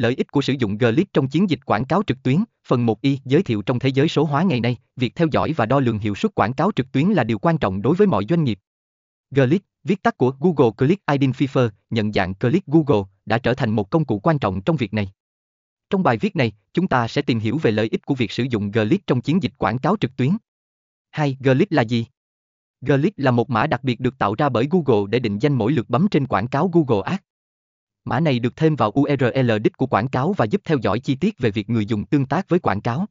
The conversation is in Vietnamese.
Lợi ích của sử dụng Glitch trong chiến dịch quảng cáo trực tuyến, phần 1y giới thiệu trong thế giới số hóa ngày nay, việc theo dõi và đo lường hiệu suất quảng cáo trực tuyến là điều quan trọng đối với mọi doanh nghiệp. Glitch, viết tắt của Google Click Identifier, nhận dạng Click Google, đã trở thành một công cụ quan trọng trong việc này. Trong bài viết này, chúng ta sẽ tìm hiểu về lợi ích của việc sử dụng Glitch trong chiến dịch quảng cáo trực tuyến. 2. Glitch là gì? Glitch là một mã đặc biệt được tạo ra bởi Google để định danh mỗi lượt bấm trên quảng cáo Google Ads. Mã này được thêm vào URL đích của quảng cáo và giúp theo dõi chi tiết về việc người dùng tương tác với quảng cáo.